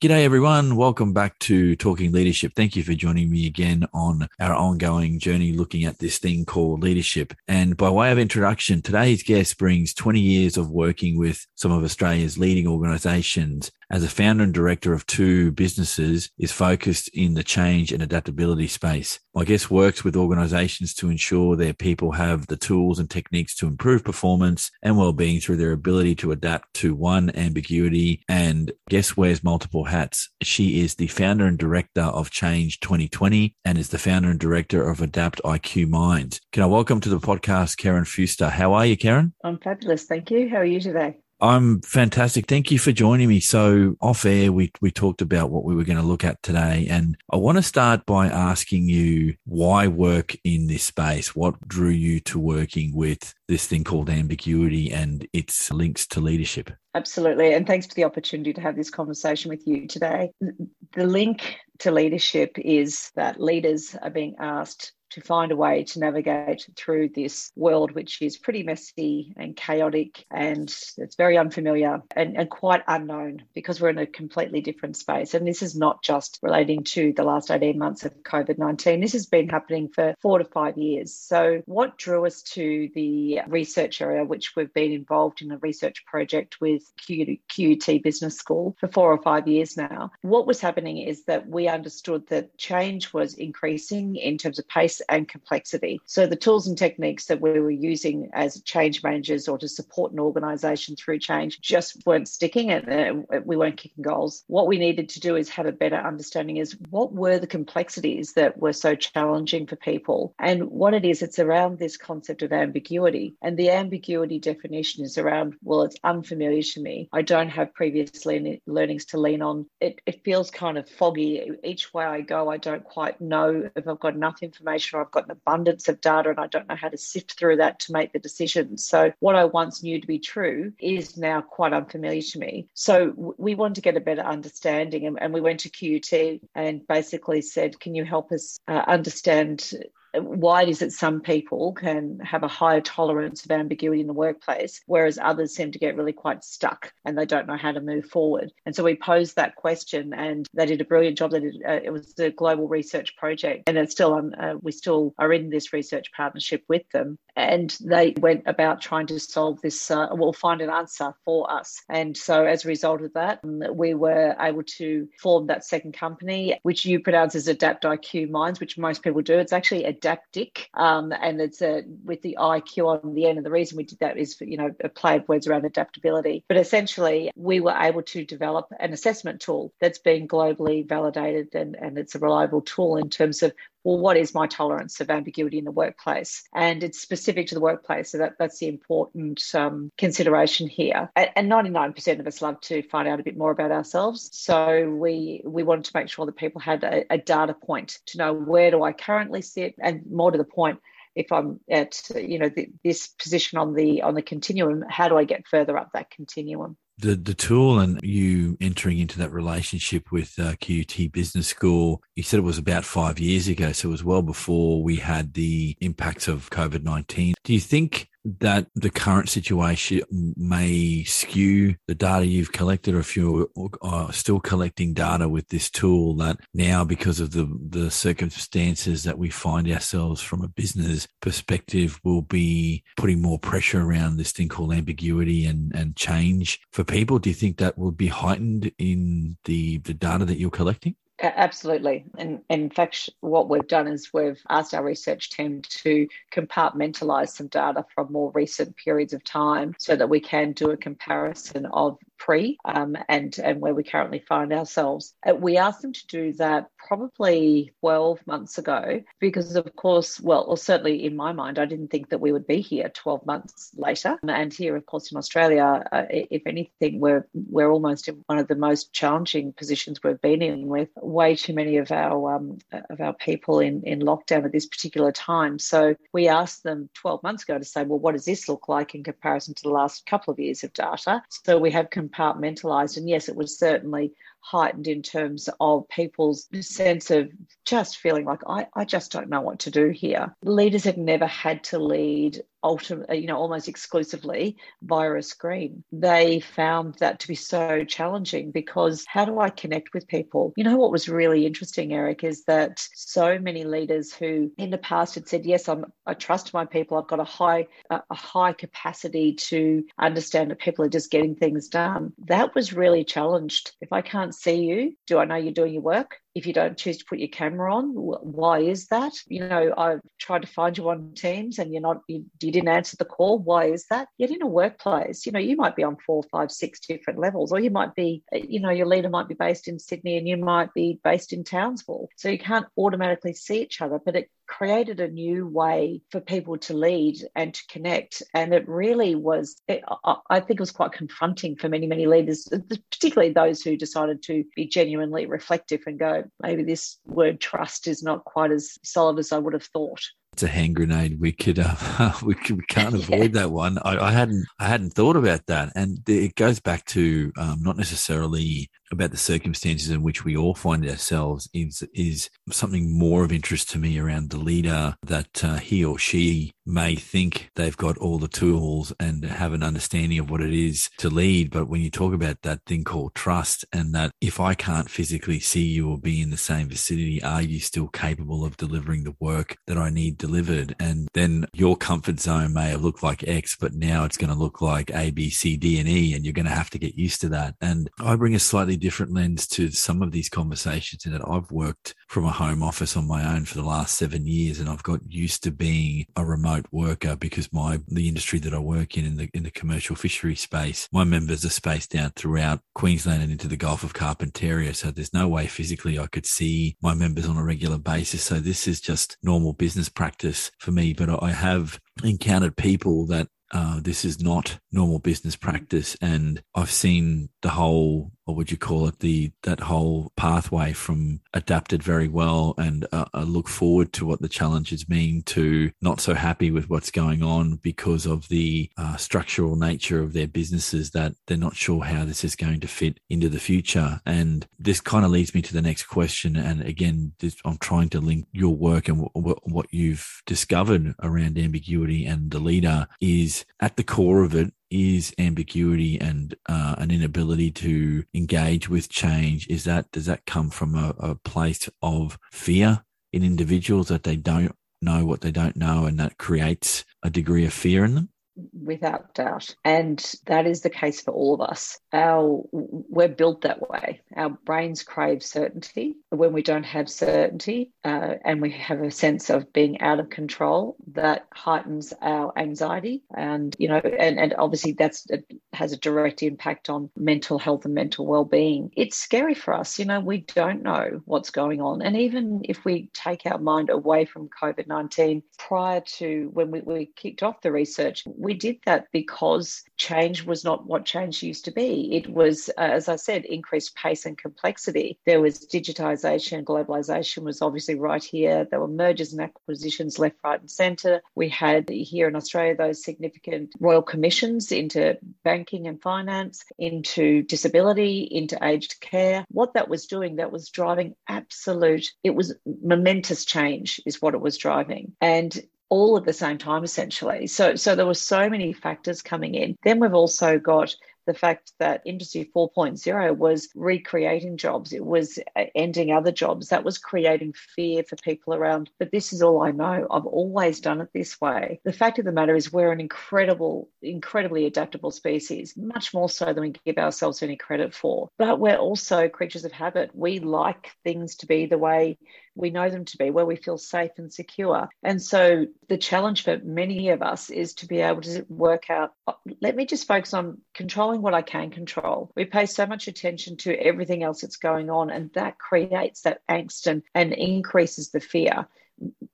G'day, everyone. Welcome back to Talking Leadership. Thank you for joining me again on our ongoing journey looking at this thing called leadership. And by way of introduction, today's guest brings 20 years of working with some of Australia's leading organizations as a founder and director of two businesses is focused in the change and adaptability space. My guest works with organizations to ensure their people have the tools and techniques to improve performance and well-being through their ability to adapt to one ambiguity and guess wears multiple hats. She is the founder and director of Change 2020 and is the founder and director of Adapt IQ Mind. Can I welcome to the podcast Karen Fuster? How are you, Karen? I'm fabulous. Thank you. How are you today? I'm fantastic. Thank you for joining me. So off air, we, we talked about what we were going to look at today. And I want to start by asking you why work in this space? What drew you to working with this thing called ambiguity and its links to leadership? Absolutely. And thanks for the opportunity to have this conversation with you today. The link to leadership is that leaders are being asked to find a way to navigate through this world, which is pretty messy and chaotic and it's very unfamiliar and, and quite unknown because we're in a completely different space. And this is not just relating to the last 18 months of COVID 19, this has been happening for four to five years. So, what drew us to the research area, which we've been involved in a research project with QUT Business School for four or five years now, what was happening is that we understood that change was increasing in terms of pace and complexity. So the tools and techniques that we were using as change managers or to support an organization through change just weren't sticking and uh, we weren't kicking goals. What we needed to do is have a better understanding is what were the complexities that were so challenging for people and what it is it's around this concept of ambiguity and the ambiguity definition is around well it's unfamiliar to me i don't have previous learnings to lean on it, it feels kind of foggy each way i go i don't quite know if i've got enough information or I've got an abundance of data and I don't know how to sift through that to make the decisions. So, what I once knew to be true is now quite unfamiliar to me. So, we wanted to get a better understanding and, and we went to QUT and basically said, Can you help us uh, understand why it is that some people can have a higher tolerance of ambiguity in the workplace, whereas others seem to get really quite stuck and they don't know how to move forward. And so we posed that question, and they did a brilliant job. Uh, it was a global research project, and it's still uh, we still are in this research partnership with them. And they went about trying to solve this, uh, well, find an answer for us. And so as a result of that, um, we were able to form that second company, which you pronounce as Adapt IQ Minds, which most people do. It's actually a Adaptic, um, and it's a, with the IQ on the end. And the reason we did that is, for, you know, a play of words around adaptability. But essentially, we were able to develop an assessment tool that's been globally validated, and, and it's a reliable tool in terms of well, what is my tolerance of ambiguity in the workplace? And it's specific to the workplace. So that, that's the important um, consideration here. And 99% of us love to find out a bit more about ourselves. So we we wanted to make sure that people had a, a data point to know where do I currently sit and more to the point, if I'm at you know the, this position on the on the continuum, how do I get further up that continuum? the the tool and you entering into that relationship with uh, QUT Business School. You said it was about five years ago, so it was well before we had the impacts of COVID nineteen. Do you think that the current situation may skew the data you've collected, or if you're uh, still collecting data with this tool, that now because of the the circumstances that we find ourselves from a business perspective, will be putting more pressure around this thing called ambiguity and and change for people. Do you think that will be heightened in the the data that you're collecting? Absolutely. And, in fact, what we've done is we've asked our research team to compartmentalize some data from more recent periods of time so that we can do a comparison of pre um, and and where we currently find ourselves. Uh, we asked them to do that probably 12 months ago because of course well or certainly in my mind I didn't think that we would be here 12 months later. And here of course in Australia uh, if anything we're we're almost in one of the most challenging positions we've been in with way too many of our um, of our people in in lockdown at this particular time. So we asked them 12 months ago to say well what does this look like in comparison to the last couple of years of data? So we have compartmentalized. And yes, it was certainly heightened in terms of people's sense of just feeling like I, I just don't know what to do here. Leaders have never had to lead ultimately, you know, almost exclusively via a screen. They found that to be so challenging because how do I connect with people? You know what was really interesting, Eric, is that so many leaders who in the past had said, "Yes, I'm, I trust my people. I've got a high, a, a high capacity to understand that people are just getting things done." That was really challenged. If I can't see you, do I know you're doing your work? If you don't choose to put your camera on why is that? You know i've tried to find you on teams and you're not you, you didn't answer the call. Why is that? Yet in a workplace. You know you might be on four five six different levels or you might be you know your leader might be based in sydney and you might be based in townsville. So you can't automatically see each other but it created a new way for people to lead and to connect. And it really was, it, I think it was quite confronting for many, many leaders, particularly those who decided to be genuinely reflective and go, maybe this word trust is not quite as solid as I would have thought it's a hand grenade. We could, uh, we, could, we can't avoid yeah. that one. I, I, hadn't, I hadn't thought about that, and it goes back to um, not necessarily about the circumstances in which we all find ourselves is is something more of interest to me around the leader that uh, he or she may think they've got all the tools and have an understanding of what it is to lead. But when you talk about that thing called trust and that if I can't physically see you or be in the same vicinity are you still capable of delivering the work that I need delivered? And then your comfort zone may have looked like X but now it's going to look like A B C D and E and you're going to have to get used to that. And I bring a slightly different lens to some of these conversations in that I've worked from a home office on my own for the last seven years and I've got used to being a remote worker because my the industry that I work in in the in the commercial fishery space, my members are spaced out throughout Queensland and into the Gulf of Carpentaria. So there's no way physically I could see my members on a regular basis. So this is just normal business practice for me. But I have encountered people that uh, this is not normal business practice. And I've seen the whole what would you call it? The that whole pathway from adapted very well and uh, I look forward to what the challenges mean to not so happy with what's going on because of the uh, structural nature of their businesses that they're not sure how this is going to fit into the future. And this kind of leads me to the next question. And again this, I'm trying to link your work and w- w- what you've discovered around ambiguity and the leader is at the core of it is ambiguity and uh, an inability to engage with change. Is that does that come from a, a place of fear in individuals that they don't know what they don't know and that creates a degree of fear in them without doubt. And that is the case for all of us. Our we're built that way. Our brains crave certainty. When we don't have certainty uh, and we have a sense of being out of control, that heightens our anxiety. And you know, and, and obviously that's it has a direct impact on mental health and mental well-being. It's scary for us. You know, we don't know what's going on. And even if we take our mind away from COVID-19 prior to when we, we kicked off the research, we did that because change was not what change used to be. It was, uh, as I said, increased pace and complexity. There was digitization, globalization was obviously right here. There were mergers and acquisitions left, right, and centre. We had here in Australia those significant royal commissions into banking and finance, into disability, into aged care. What that was doing, that was driving absolute, it was momentous change, is what it was driving. And all at the same time essentially so so there were so many factors coming in then we've also got the fact that Industry 4.0 was recreating jobs, it was uh, ending other jobs, that was creating fear for people around. But this is all I know. I've always done it this way. The fact of the matter is, we're an incredible, incredibly adaptable species, much more so than we give ourselves any credit for. But we're also creatures of habit. We like things to be the way we know them to be, where we feel safe and secure. And so the challenge for many of us is to be able to work out let me just focus on controlling what I can control. We pay so much attention to everything else that's going on, and that creates that angst and, and increases the fear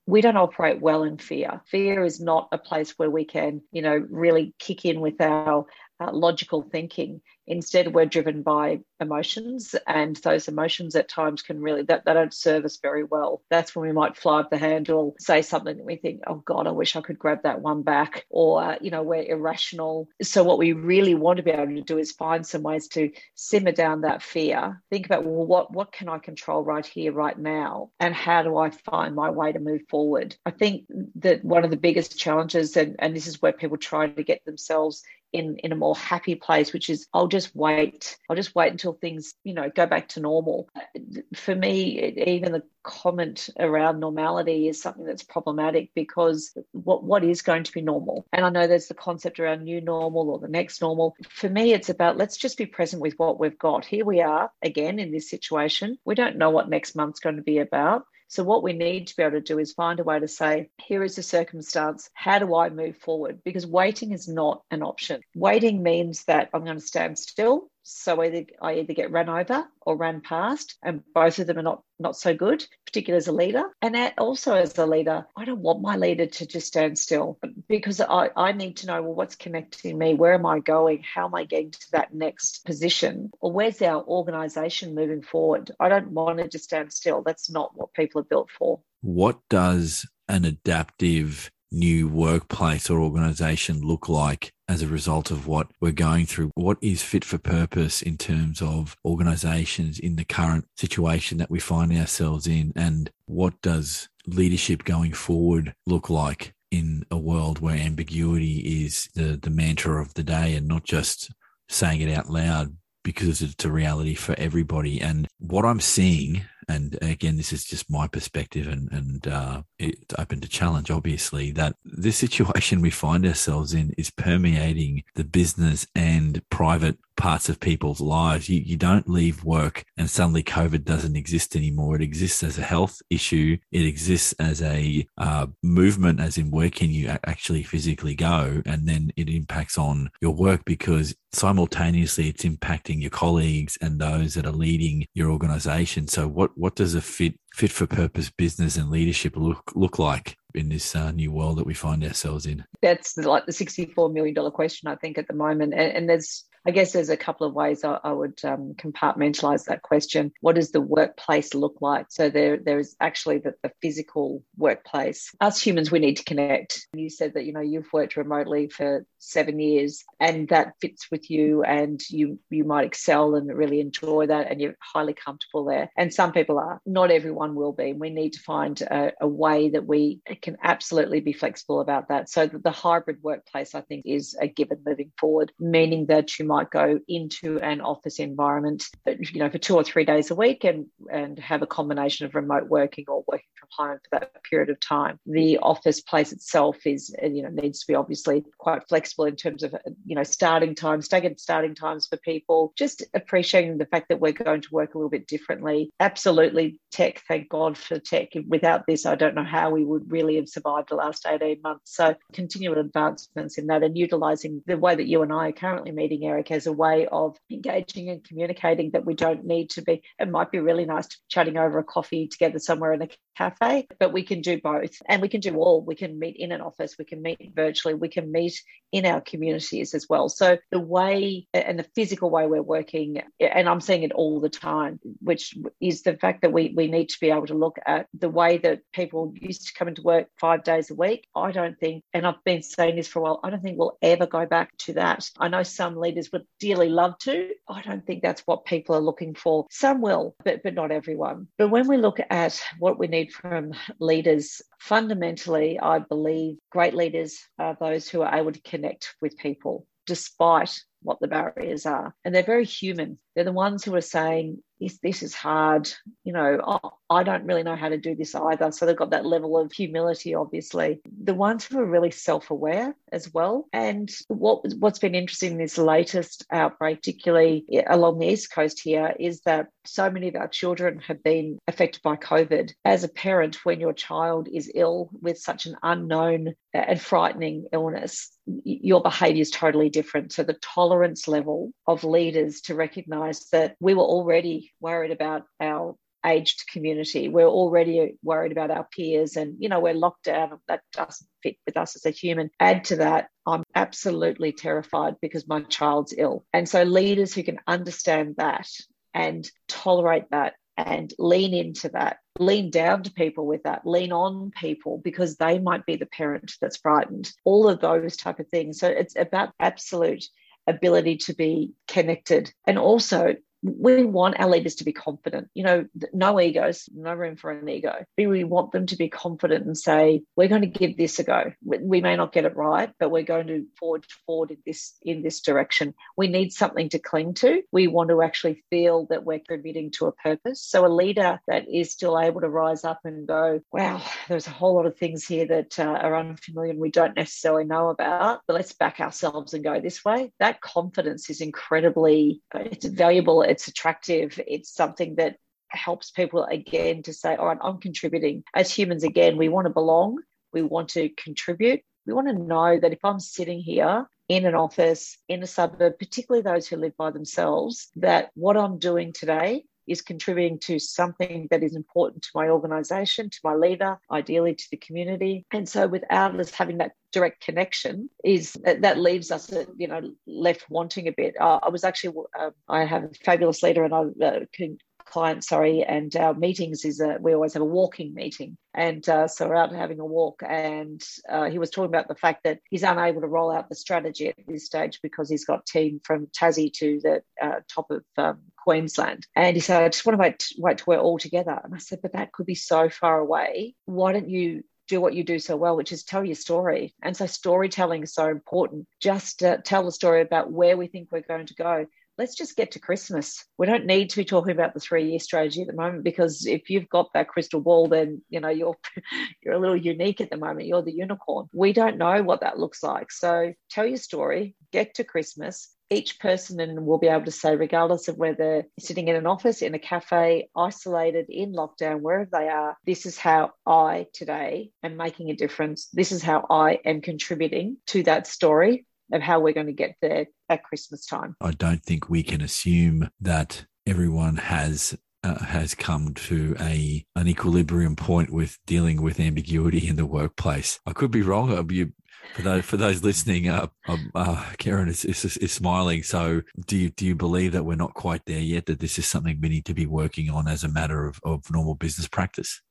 we don't operate well in fear. Fear is not a place where we can, you know, really kick in with our uh, logical thinking. Instead, we're driven by emotions, and those emotions at times can really that they don't serve us very well. That's when we might fly up the handle, say something that we think, "Oh God, I wish I could grab that one back," or you know, we're irrational. So what we really want to be able to do is find some ways to simmer down that fear. Think about well, what what can I control right here, right now, and how do I find my way to move forward? I think that one of the biggest challenges, and and this is where people try to get themselves in in a more happy place which is i'll just wait i'll just wait until things you know go back to normal. For me even the comment around normality is something that's problematic because what what is going to be normal? And i know there's the concept around new normal or the next normal. For me it's about let's just be present with what we've got. Here we are again in this situation. We don't know what next month's going to be about so, what we need to be able to do is find a way to say, here is the circumstance. How do I move forward? Because waiting is not an option. Waiting means that I'm going to stand still so either I either get run over or run past, and both of them are not not so good, particularly as a leader. And also as a leader, I don't want my leader to just stand still because I, I need to know well what's connecting me, where am I going, how am I getting to that next position, or where's our organization moving forward. I don't want to just stand still. That's not what people are built for. What does an adaptive new workplace or organization look like as a result of what we're going through? What is fit for purpose in terms of organizations in the current situation that we find ourselves in? And what does leadership going forward look like in a world where ambiguity is the, the mantra of the day and not just saying it out loud because it's a reality for everybody? And what I'm seeing and again, this is just my perspective and, and uh, it's open to challenge, obviously, that the situation we find ourselves in is permeating the business and private parts of people's lives. You, you don't leave work and suddenly COVID doesn't exist anymore. It exists as a health issue. It exists as a uh, movement, as in where can you actually physically go? And then it impacts on your work because simultaneously it's impacting your colleagues and those that are leading your organization. So what, what does a fit, fit for purpose business and leadership look, look like? in this uh, new world that we find ourselves in? That's like the $64 million question, I think, at the moment. And, and there's I guess there's a couple of ways I, I would um, compartmentalize that question. What does the workplace look like? So there, there is actually the, the physical workplace. Us humans, we need to connect. You said that you know you've worked remotely for seven years, and that fits with you, and you you might excel and really enjoy that, and you're highly comfortable there. And some people are. Not everyone will be. We need to find a, a way that we can absolutely be flexible about that. So the hybrid workplace, I think, is a given moving forward, meaning that you might might go into an office environment, you know, for two or three days a week and, and have a combination of remote working or working home for that period of time. The office place itself is, you know, needs to be obviously quite flexible in terms of, you know, starting times, staggered starting times for people, just appreciating the fact that we're going to work a little bit differently. Absolutely tech, thank God for tech. Without this, I don't know how we would really have survived the last 18 months. So continual advancements in that and utilizing the way that you and I are currently meeting, Eric, as a way of engaging and communicating that we don't need to be. It might be really nice to be chatting over a coffee together somewhere in a cafe, but we can do both and we can do all. We can meet in an office, we can meet virtually, we can meet in our communities as well. So the way and the physical way we're working, and I'm seeing it all the time, which is the fact that we, we need to be able to look at the way that people used to come into work five days a week. I don't think, and I've been saying this for a while, I don't think we'll ever go back to that. I know some leaders would dearly love to. I don't think that's what people are looking for. Some will, but, but not everyone. But when we look at what we need from leaders, fundamentally, I believe great leaders are those who are able to connect with people despite what the barriers are. And they're very human. They're the ones who are saying, this, this is hard. You know, oh, I don't really know how to do this either. So they've got that level of humility, obviously. The ones who are really self aware as well. And what, what's been interesting in this latest outbreak, particularly along the East Coast here, is that so many of our children have been affected by COVID. As a parent, when your child is ill with such an unknown and frightening illness, your behavior is totally different. So, the tolerance level of leaders to recognize that we were already worried about our aged community. We're already worried about our peers and, you know, we're locked down. That doesn't fit with us as a human. Add to that, I'm absolutely terrified because my child's ill. And so leaders who can understand that and tolerate that and lean into that, lean down to people with that, lean on people because they might be the parent that's frightened, all of those type of things. So it's about absolute ability to be connected. And also we want our leaders to be confident. You know, no egos, no room for an ego. We want them to be confident and say, "We're going to give this a go. We may not get it right, but we're going to forge forward in this in this direction. We need something to cling to. We want to actually feel that we're committing to a purpose. So a leader that is still able to rise up and go, "Wow, there's a whole lot of things here that uh, are unfamiliar and we don't necessarily know about, but let's back ourselves and go this way." That confidence is incredibly it's valuable it's attractive. It's something that helps people again to say, oh, all right, I'm contributing. As humans, again, we want to belong, we want to contribute. We want to know that if I'm sitting here in an office, in a suburb, particularly those who live by themselves, that what I'm doing today is contributing to something that is important to my organization, to my leader, ideally to the community. And so without us having that direct connection is that leaves us you know left wanting a bit uh, i was actually uh, i have a fabulous leader and i uh, can client, sorry, and our meetings is a, we always have a walking meeting. And uh, so we're out having a walk, and uh, he was talking about the fact that he's unable to roll out the strategy at this stage because he's got team from Tassie to the uh, top of um, Queensland. And he said, I just want to wait, till we're all together. And I said, but that could be so far away. Why don't you do what you do so well, which is tell your story. And so storytelling is so important. Just uh, tell the story about where we think we're going to go let's just get to Christmas. We don't need to be talking about the three year strategy at the moment because if you've got that crystal ball, then you know you're you're a little unique at the moment. You're the unicorn. We don't know what that looks like. So tell your story, get to Christmas. Each person and will be able to say, regardless of whether sitting in an office, in a cafe, isolated, in lockdown, wherever they are, this is how I today am making a difference. This is how I am contributing to that story of how we're going to get there at Christmas time. I don't think we can assume that everyone has uh, has come to a an equilibrium point with dealing with ambiguity in the workplace. I could be wrong. For those for those listening, uh, um, uh, Karen is, is, is smiling. So, do you do you believe that we're not quite there yet? That this is something we need to be working on as a matter of, of normal business practice?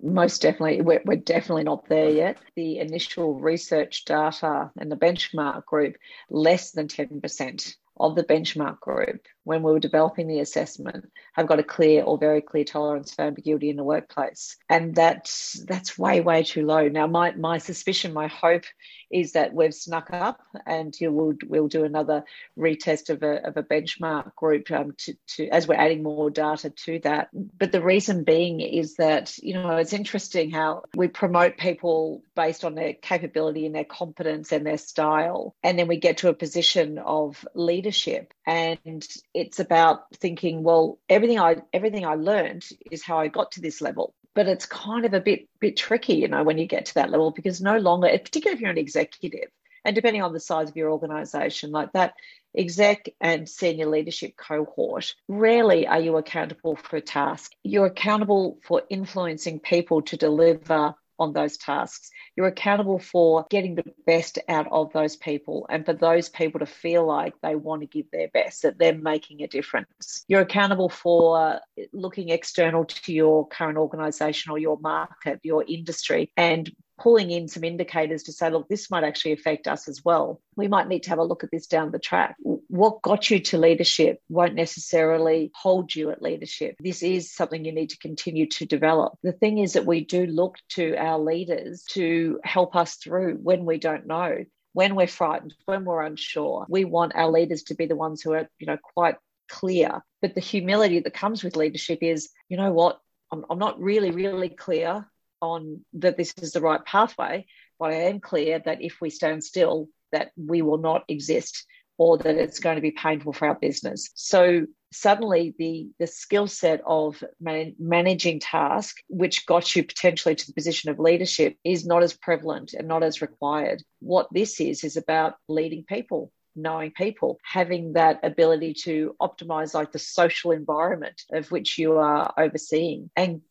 most definitely, we're, we're, definitely not there yet. The initial research data and the benchmark group, less than 10% of the benchmark group when we were developing the assessment have got a clear or very clear tolerance for ambiguity in the workplace. And that's that's way way too low. Now my my suspicion my hope is that we've snuck up and you will we'll do another retest of a, of a benchmark group um, to, to as we're adding more data to that. But the reason being is that you know it's interesting how we promote people based on their capability and their competence and their style. And then we get to a position of leadership. And it's about thinking well everything i everything i learned is how i got to this level. But it's kind of a bit bit tricky you know when you get to that level because no longer particularly if you're an executive and depending on the size of your organization like that exec and senior leadership cohort rarely are you accountable for a task. You're accountable for influencing people to deliver on those tasks. You're accountable for getting the best out of those people and for those people to feel like they want to give their best, that they're making a difference. You're accountable for looking external to your current organization or your market, your industry, and pulling in some indicators to say, look, this might actually affect us as well. We might need to have a look at this down the track. What got you to leadership won't necessarily hold you at leadership. This is something you need to continue to develop. The thing is that we do look to our leaders to help us through when we don't know. When we're frightened, when we're unsure, we want our leaders to be the ones who are, you know, quite clear. But the humility that comes with leadership is, you know what, I'm, I'm not really, really clear on that this is the right pathway, but I am clear that if we stand still, that we will not exist or that it's going to be painful for our business. So suddenly the the skill set of man- managing task which got you potentially to the position of leadership is not as prevalent and not as required what this is is about leading people knowing people, having that ability to optimize like the social environment of which you are overseeing. And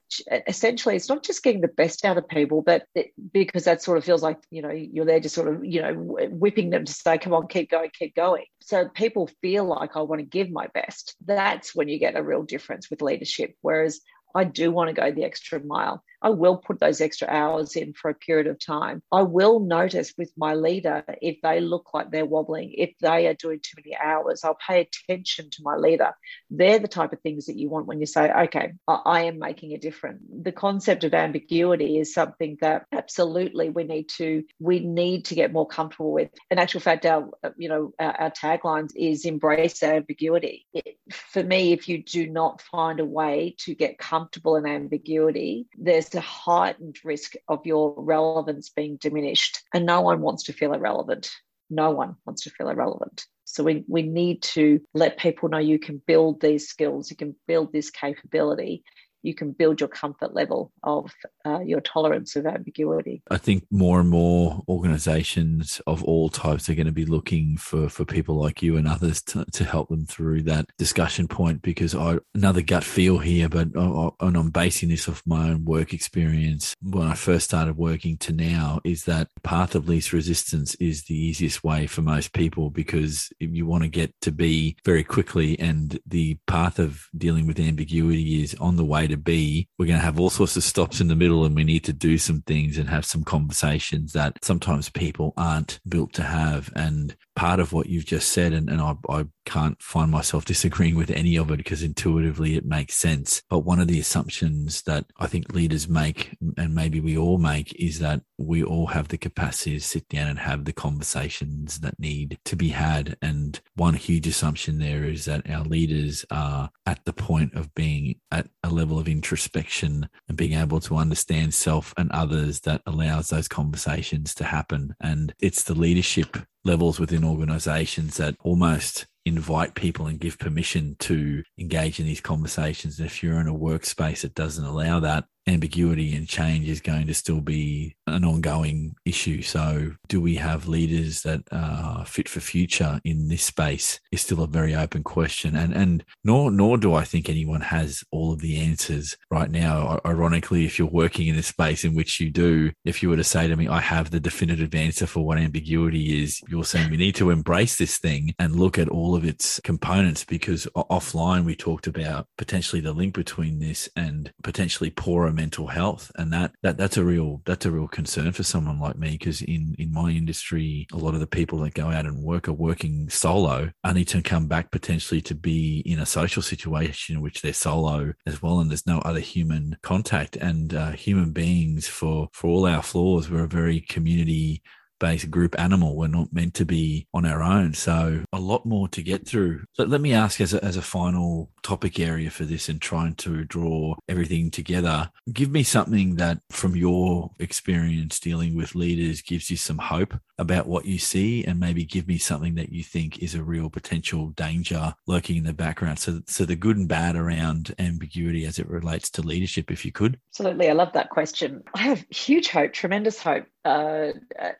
essentially, it's not just getting the best out of people, but it, because that sort of feels like, you know, you're there just sort of, you know, whipping them to say, come on, keep going, keep going. So people feel like I want to give my best. That's when you get a real difference with leadership. Whereas I do want to go the extra mile. I will put those extra hours in for a period of time. I will notice with my leader if they look like they're wobbling, if they are doing too many hours, I'll pay attention to my leader. They're the type of things that you want when you say, okay, I am making a difference. The concept of ambiguity is something that absolutely we need to we need to get more comfortable with. In actual fact, our you know our, our taglines is embrace ambiguity. It, for me, if you do not find a way to get comfortable in ambiguity, there's a heightened risk of your relevance being diminished. And no one wants to feel irrelevant. No one wants to feel irrelevant. So we, we need to let people know you can build these skills, you can build this capability, you can build your comfort level of uh, your tolerance of ambiguity. I think more and more organizations of all types are going to be looking for, for people like you and others to, to help them through that discussion point because I, another gut feel here, but I, and I'm basing this off my own work experience when I first started working to now is that path of least resistance is the easiest way for most people because you want to get to be very quickly and the path of dealing with ambiguity is on the way to B, we're going to have all sorts of stops in the middle and we need to do some things and have some conversations that sometimes people aren't built to have. And part of what you've just said, and, and I, I can't find myself disagreeing with any of it because intuitively it makes sense. But one of the assumptions that I think leaders make, and maybe we all make, is that we all have the capacity to sit down and have the conversations that need to be had. And one huge assumption there is that our leaders are at the point of being at a level of introspection and being able to understand self and others that allows those conversations to happen. And it's the leadership levels within organizations that almost invite people and give permission to engage in these conversations. And if you're in a workspace that doesn't allow that, ambiguity and change is going to still be an ongoing issue. So, do we have leaders that are fit for future in this space? Is still a very open question, and and nor nor do I think anyone has all of the answers right now. Ironically, if you're working in a space in which you do, if you were to say to me, "I have the definitive answer for what ambiguity is," you're saying we need to embrace this thing and look at all of its components because offline we talked about potentially the link between this and potentially poorer mental health and that that that's a real that's a real concern for someone like me because in in my industry a lot of the people that go out and work are working solo only to come back potentially to be in a social situation in which they're solo as well and there's no other human contact and uh, human beings for for all our flaws we're a very community based group animal. We're not meant to be on our own. So a lot more to get through. So let me ask as a, as a final topic area for this and trying to draw everything together, give me something that from your experience dealing with leaders gives you some hope about what you see and maybe give me something that you think is a real potential danger lurking in the background. So, so the good and bad around ambiguity as it relates to leadership, if you could. Absolutely. I love that question. I have huge hope, tremendous hope uh,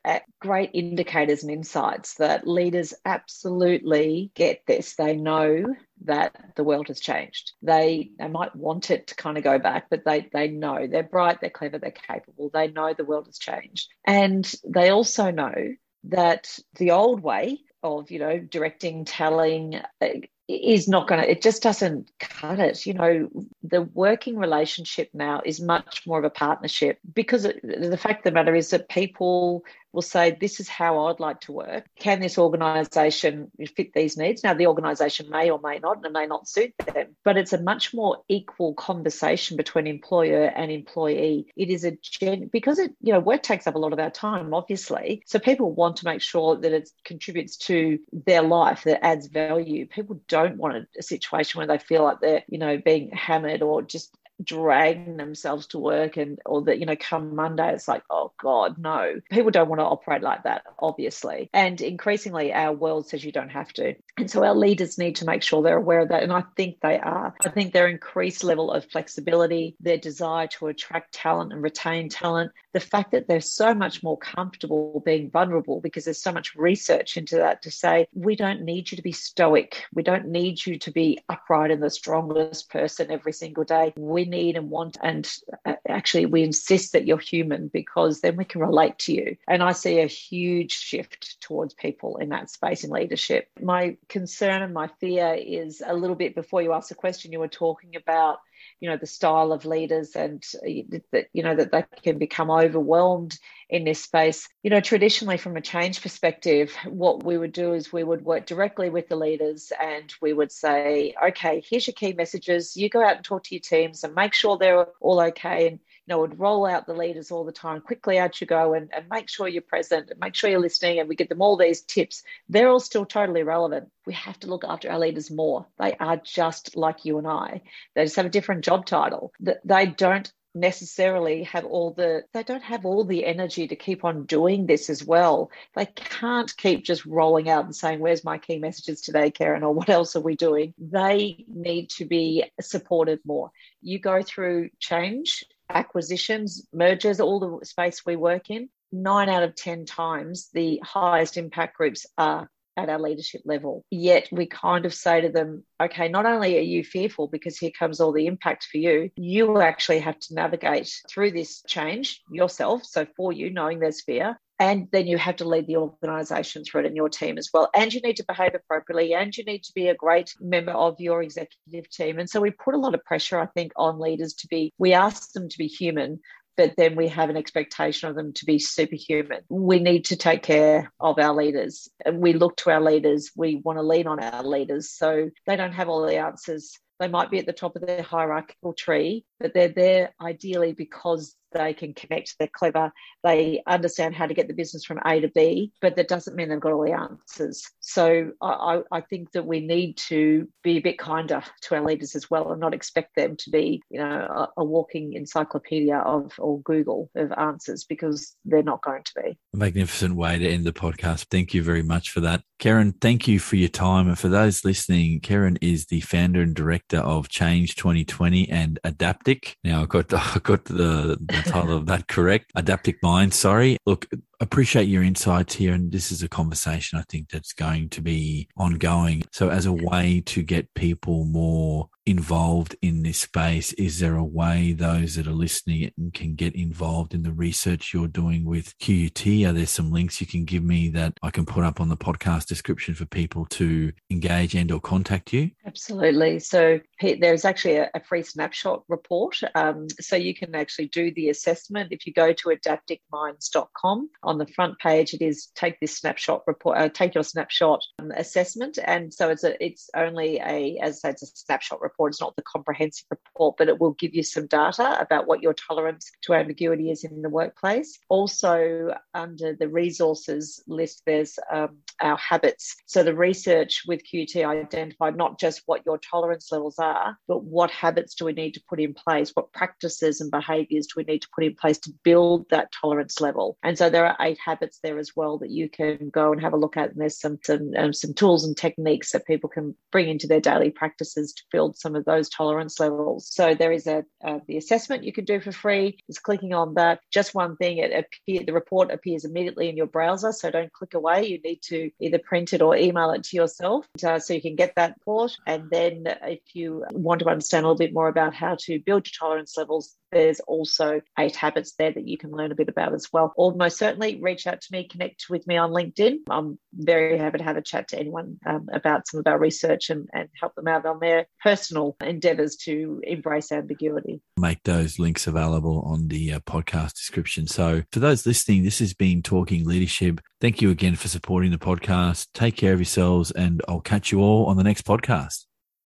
at great indicators and insights that leaders absolutely get this. They know that the world has changed. They they might want it to kind of go back, but they they know they're bright, they're clever, they're capable. They know the world has changed, and they also know that the old way of you know directing, telling uh, is not going to. It just doesn't cut it. You know, the working relationship now is much more of a partnership because the fact of the matter is that people will say, This is how I'd like to work. Can this organisation fit these needs? Now, the organisation may or may not, and may not suit them, but it's a much more equal conversation between employer and employee. It is a gen because it, you know, work takes up a lot of our time, obviously. So people want to make sure that it contributes to their life, that adds value. People don't want a, situation where they feel like they're, you know, being hammered or just dragging themselves to work and or that you know come monday it's like oh god no people don't want to operate like that obviously and increasingly our world says you don't have to And so our leaders need to make sure they're aware of that. And I think they are. I think their increased level of flexibility, their desire to attract talent and retain talent, the fact that they're so much more comfortable being vulnerable because there's so much research into that to say, we don't need you to be stoic. We don't need you to be upright and the strongest person every single day. We need and want, and uh, actually, we insist that you're human because then we can relate to you. And I see a huge shift towards people in that space in leadership. My concern and my fear is a little bit before you ask the question, you were talking about you know the style of leaders and uh, that you know that they can become overwhelmed in this space. You know traditionally from a change perspective what we would do is we would work directly with the leaders and we would say okay here's your key messages. You go out and talk to your teams and make sure they're all okay. And know, would roll out the leaders all the time. Quickly out you go and, and make sure you're present and make sure you're listening. And we give them all these tips. They're all still totally relevant. We have to look after our leaders more. They are just like you and I. They just have a different job title. They don't necessarily have all the they don't have all the energy to keep on doing this as well they can't keep just rolling out and saying where's my key messages today karen or what else are we doing they need to be supported more you go through change acquisitions, mergers, all the space we work in, nine out of 10 times the highest impact groups are at our leadership level. Yet we kind of say to them, okay, not only are you fearful because here comes all the impact for you, you actually have to navigate through this change yourself. So for you, knowing there's fear, and then you have to lead the organization through it and your team as well and you need to behave appropriately and you need to be a great member of your executive team and so we put a lot of pressure i think on leaders to be we ask them to be human but then we have an expectation of them to be superhuman. We need to take care of our leaders. We look to our leaders. We want to lean on our leaders. So they don't have all the answers. They might be at the top of their hierarchical tree, but they're there ideally because they can connect, they're clever, they understand how to get the business from A to B, but that doesn't mean they've got all the answers. So I, I think that we need to be a bit kinder to our leaders as well and not expect them to be, you know, a, a walking encyclopedia of or Google of answers because they're not going to be. Magnificent way to end the podcast. Thank you very much for that. Karen, thank you for your time. And for those listening, Karen is the founder and director of Change 2020 and Adaptic. Now I got I got the, the title of that correct. Adaptic Mind. Sorry. Look, appreciate your insights here. And this is a conversation I think that's going to be ongoing. So, as a way to get people more involved in this space, is there a way those that are listening can get involved in the research you're doing with QUT? Are there some links you can give me that I can put up on the podcast description for people to engage and or contact you? Absolutely. So there's actually a, a free snapshot report. Um, so you can actually do the assessment. If you go to adapticminds.com on the front page it is take this snapshot report uh, take your snapshot um, assessment. And so it's a it's only a as I said it's a snapshot report. It's not the comprehensive report but it will give you some data about what your tolerance to ambiguity is in the workplace. Also under the resources list there's um, our habits. So the research with QUT identified not just what your tolerance levels are but what habits do we need to put in place what practices and behaviors do we need to put in place to build that tolerance level and so there are eight habits there as well that you can go and have a look at. And there's some some um, some tools and techniques that people can bring into their daily practices to build some of those tolerance levels. So there is a uh, the assessment you can do for free. Just clicking on that. Just one thing, it appear the report appears immediately in your browser. So don't click away. You need to either print it or email it to yourself, uh, so you can get that report. And then if you want to understand a little bit more about how to build your tolerance levels, there's also eight habits there that you can learn a bit about as well. Almost certainly reach out to me, connect with me on LinkedIn. I'm very happy to have a chat to anyone um, about some of our research and, and help them out on their personal endeavors to embrace ambiguity. Make those links available on the uh, podcast description. So, for those listening, this has been Talking Leadership. Thank you again for supporting the podcast. Take care of yourselves, and I'll catch you all on the next podcast.